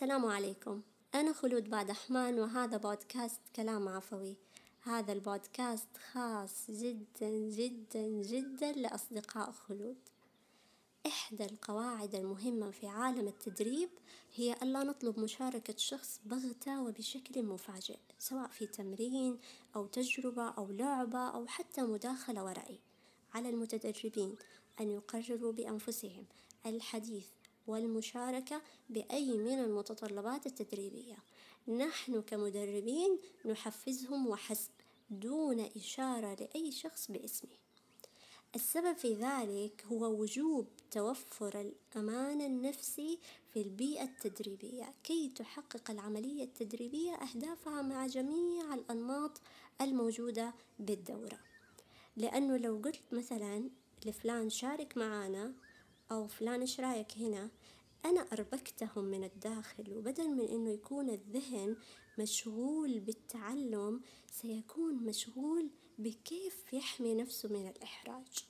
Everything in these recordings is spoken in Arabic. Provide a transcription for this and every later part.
السلام عليكم. أنا خلود بعدحمان وهذا بودكاست كلام عفوي. هذا البودكاست خاص جدا جدا جدا لأصدقاء خلود. إحدى القواعد المهمة في عالم التدريب هي ألا نطلب مشاركة شخص بغتة وبشكل مفاجئ سواء في تمرين أو تجربة أو لعبة أو حتى مداخلة ورأي. على المتدربين أن يقرروا بأنفسهم الحديث والمشاركة بأي من المتطلبات التدريبية. نحن كمدربين نحفزهم وحسب دون إشارة لأي شخص باسمه. السبب في ذلك هو وجوب توفر الأمان النفسي في البيئة التدريبية. كي تحقق العملية التدريبية أهدافها مع جميع الأنماط الموجودة بالدورة. لأنه لو قلت مثلا لفلان شارك معانا أو فلان إيش رأيك هنا؟ أنا أربكتهم من الداخل وبدل من إنه يكون الذهن مشغول بالتعلم سيكون مشغول بكيف يحمي نفسه من الإحراج.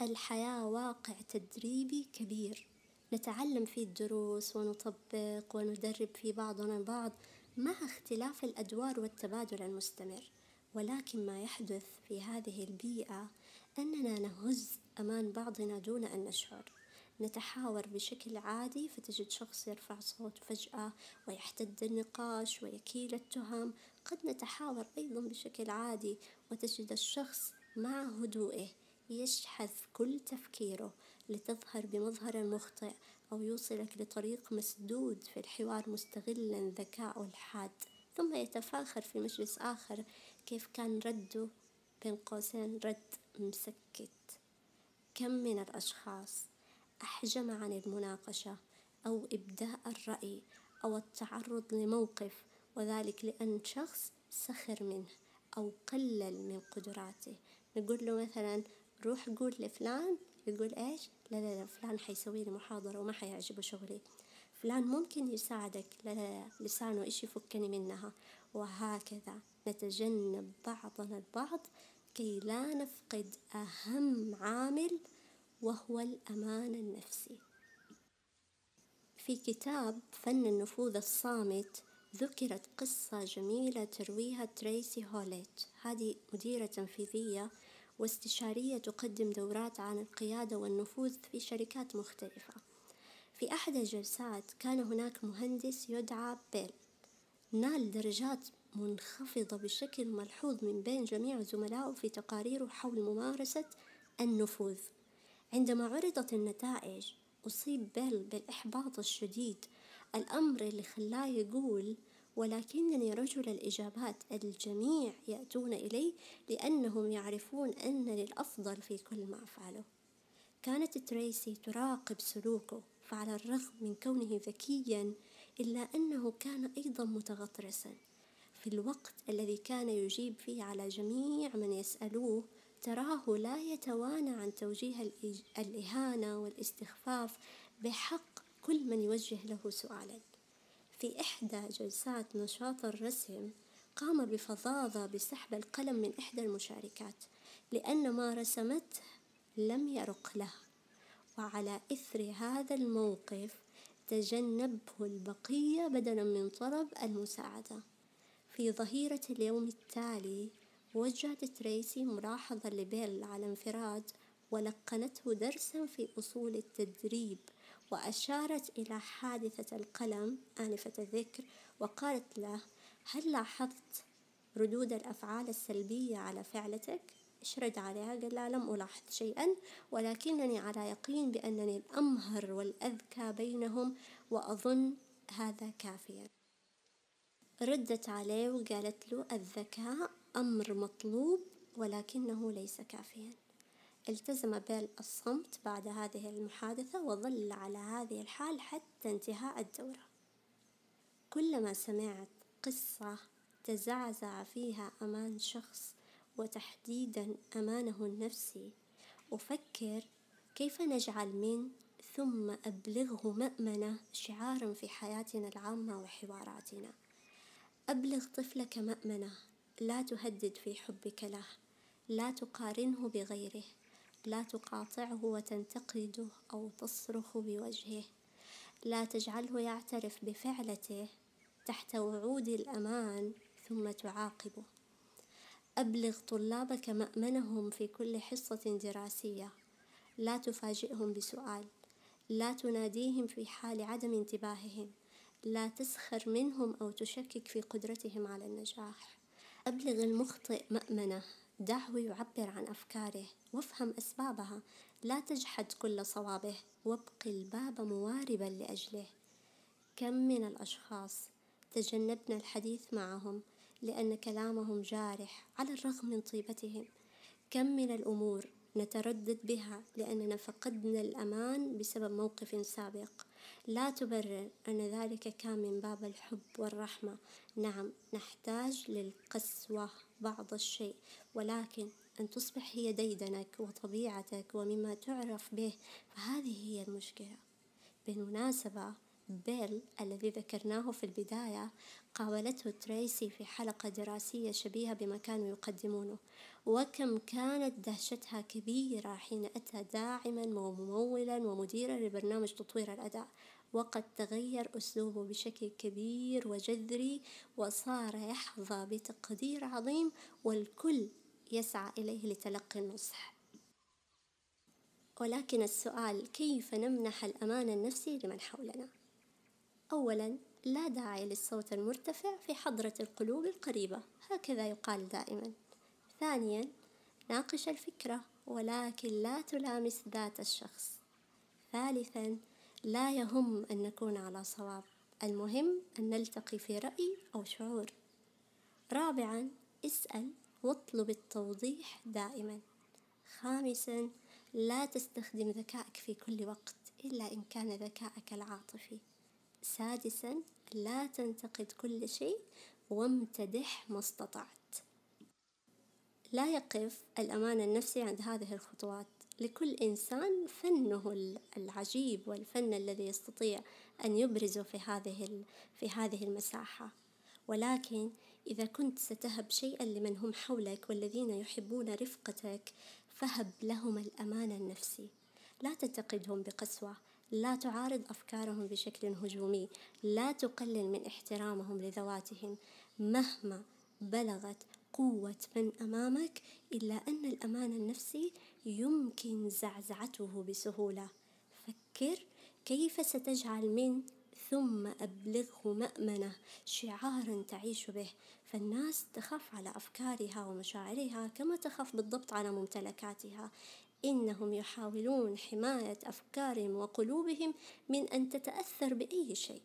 الحياة واقع تدريبي كبير. نتعلم فيه الدروس ونطبق وندرب في بعضنا البعض مع اختلاف الأدوار والتبادل المستمر. ولكن ما يحدث في هذه البيئة أننا نهز أمان بعضنا دون أن نشعر. نتحاور بشكل عادي فتجد شخص يرفع صوت فجأة ويحتد النقاش ويكيل التهم. قد نتحاور أيضا بشكل عادي وتجد الشخص مع هدوئه يشحذ كل تفكيره لتظهر بمظهر مخطئ أو يوصلك لطريق مسدود في الحوار مستغلا ذكاءه الحاد. ثم يتفاخر في مجلس آخر كيف كان رده بين قوسين رد مسكت. كم من الأشخاص؟ أحجم عن المناقشة أو إبداء الرأي أو التعرض لموقف وذلك لأن شخص سخر منه أو قلل من قدراته. نقول له مثلا روح قول لفلان. يقول إيش؟ لا لا لا فلان حيسوي لي محاضرة وما حيعجبه شغلي. فلان ممكن يساعدك. لا لا لا لسانه إيش يفكني منها؟ وهكذا. نتجنب بعضنا البعض كي لا نفقد أهم عامل وهو الأمان النفسي. في كتاب فن النفوذ الصامت ذكرت قصة جميلة ترويها تريسي هوليت. هذه مديرة تنفيذية واستشارية تقدم دورات عن القيادة والنفوذ في شركات مختلفة. في أحد الجلسات كان هناك مهندس يدعى بيل. نال درجات منخفضة بشكل ملحوظ من بين جميع زملائه في تقاريره حول ممارسة النفوذ. عندما عرضت النتائج أصيب بيل بالإحباط الشديد. الأمر اللي خلاه يقول ولكنني رجل الإجابات الجميع يأتون إلي لأنهم يعرفون أنني الأفضل في كل ما أفعله. كانت تريسي تراقب سلوكه فعلى الرغم من كونه ذكيا إلا أنه كان أيضا متغطرسا. في الوقت الذي كان يجيب فيه على جميع من يسألوه تراه لا يتوانى عن توجيه الإهانة والاستخفاف بحق كل من يوجه له سؤالا. في إحدى جلسات نشاط الرسم قام بفظاظة بسحب القلم من إحدى المشاركات لأن ما رسمته لم يرق له. وعلى إثر هذا الموقف تجنبه البقية بدلا من طلب المساعدة. في ظهيرة اليوم التالي وجهت تريسي ملاحظة لبيل على انفراد ولقنته درسا في أصول التدريب وأشارت إلى حادثة القلم آنفة الذكر وقالت له هل لاحظت ردود الأفعال السلبية على فعلتك؟ اشرد عليها قال لم ألاحظ شيئا ولكنني على يقين بأنني الأمهر والأذكى بينهم وأظن هذا كافيا ردت عليه وقالت له الذكاء أمر مطلوب ولكنه ليس كافيا. التزم بيل الصمت بعد هذه المحادثة وظل على هذه الحال حتى انتهاء الدورة. كلما سمعت قصة تزعزع فيها أمان شخص وتحديدا أمانه النفسي أفكر كيف نجعل من ثم أبلغه مأمنة شعارا في حياتنا العامة وحواراتنا. أبلغ طفلك مأمنة لا تهدد في حبك له لا تقارنه بغيره لا تقاطعه وتنتقده أو تصرخ بوجهه لا تجعله يعترف بفعلته تحت وعود الأمان ثم تعاقبه. أبلغ طلابك مأمنهم في كل حصة دراسية. لا تفاجئهم بسؤال. لا تناديهم في حال عدم انتباههم. لا تسخر منهم أو تشكك في قدرتهم على النجاح. أبلغ المخطئ مأمنة. دعه يعبر عن أفكاره. وافهم أسبابها. لا تجحد كل صوابه. وابق الباب مواربا لأجله. كم من الأشخاص تجنبنا الحديث معهم لأن كلامهم جارح على الرغم من طيبتهم. كم من الأمور نتردد بها لأننا فقدنا الأمان بسبب موقف سابق. لا تبرر أن ذلك كان من باب الحب والرحمة. نعم نحتاج للقسوة بعض الشيء ولكن أن تصبح هي ديدنك وطبيعتك ومما تعرف به فهذه هي المشكلة. بالمناسبة بيل الذي ذكرناه في البداية قابلته تريسي في حلقة دراسية شبيهة بما كانوا يقدمونه وكم كانت دهشتها كبيرة حين أتى داعما وممولا ومديرا لبرنامج تطوير الأداء. وقد تغير أسلوبه بشكل كبير وجذري وصار يحظى بتقدير عظيم والكل يسعى إليه لتلقي النصح. ولكن السؤال كيف نمنح الأمان النفسي لمن حولنا؟ أولا لا داعي للصوت المرتفع في حضرة القلوب القريبة هكذا يقال دائما. ثانيا ناقش الفكرة ولكن لا تلامس ذات الشخص. ثالثا لا يهم أن نكون على صواب. المهم أن نلتقي في رأي أو شعور. رابعا اسأل واطلب التوضيح دائما. خامسا لا تستخدم ذكائك في كل وقت إلا إن كان ذكائك العاطفي. سادسا لا تنتقد كل شيء وامتدح ما استطعت. لا يقف الأمان النفسي عند هذه الخطوات. لكل إنسان فنه العجيب والفن الذي يستطيع أن يبرزه في هذه في هذه المساحة. ولكن إذا كنت ستهب شيئا لمن هم حولك والذين يحبون رفقتك فهب لهم الأمان النفسي. لا تنتقدهم بقسوة لا تعارض أفكارهم بشكل هجومي لا تقلل من احترامهم لذواتهم مهما بلغت قوة من أمامك إلا أن الأمان النفسي يمكن زعزعته بسهولة. فكر كيف ستجعل من ثم أبلغه مأمنة شعارا تعيش به. فالناس تخاف على أفكارها ومشاعرها كما تخاف بالضبط على ممتلكاتها. إنهم يحاولون حماية أفكارهم وقلوبهم من أن تتأثر بأي شيء.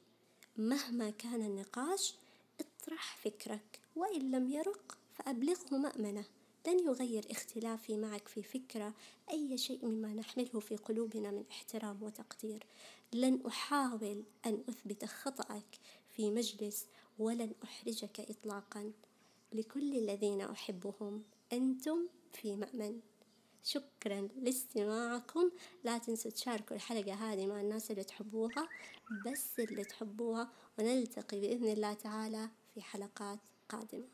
مهما كان النقاش اطرح فكرك وإن لم يرق فأبلغه مأمنة. لن يغير اختلافي معك في فكرة أي شيء مما نحمله في قلوبنا من احترام وتقدير. لن أحاول أن أثبت خطأك في مجلس ولن أحرجك إطلاقا. لكل الذين أحبهم أنتم في مأمن. شكرا لاستماعكم. لا تنسوا تشاركوا الحلقة هذه مع الناس اللي تحبوها بس اللي تحبوها ونلتقي بإذن الله تعالى في حلقات قادمة.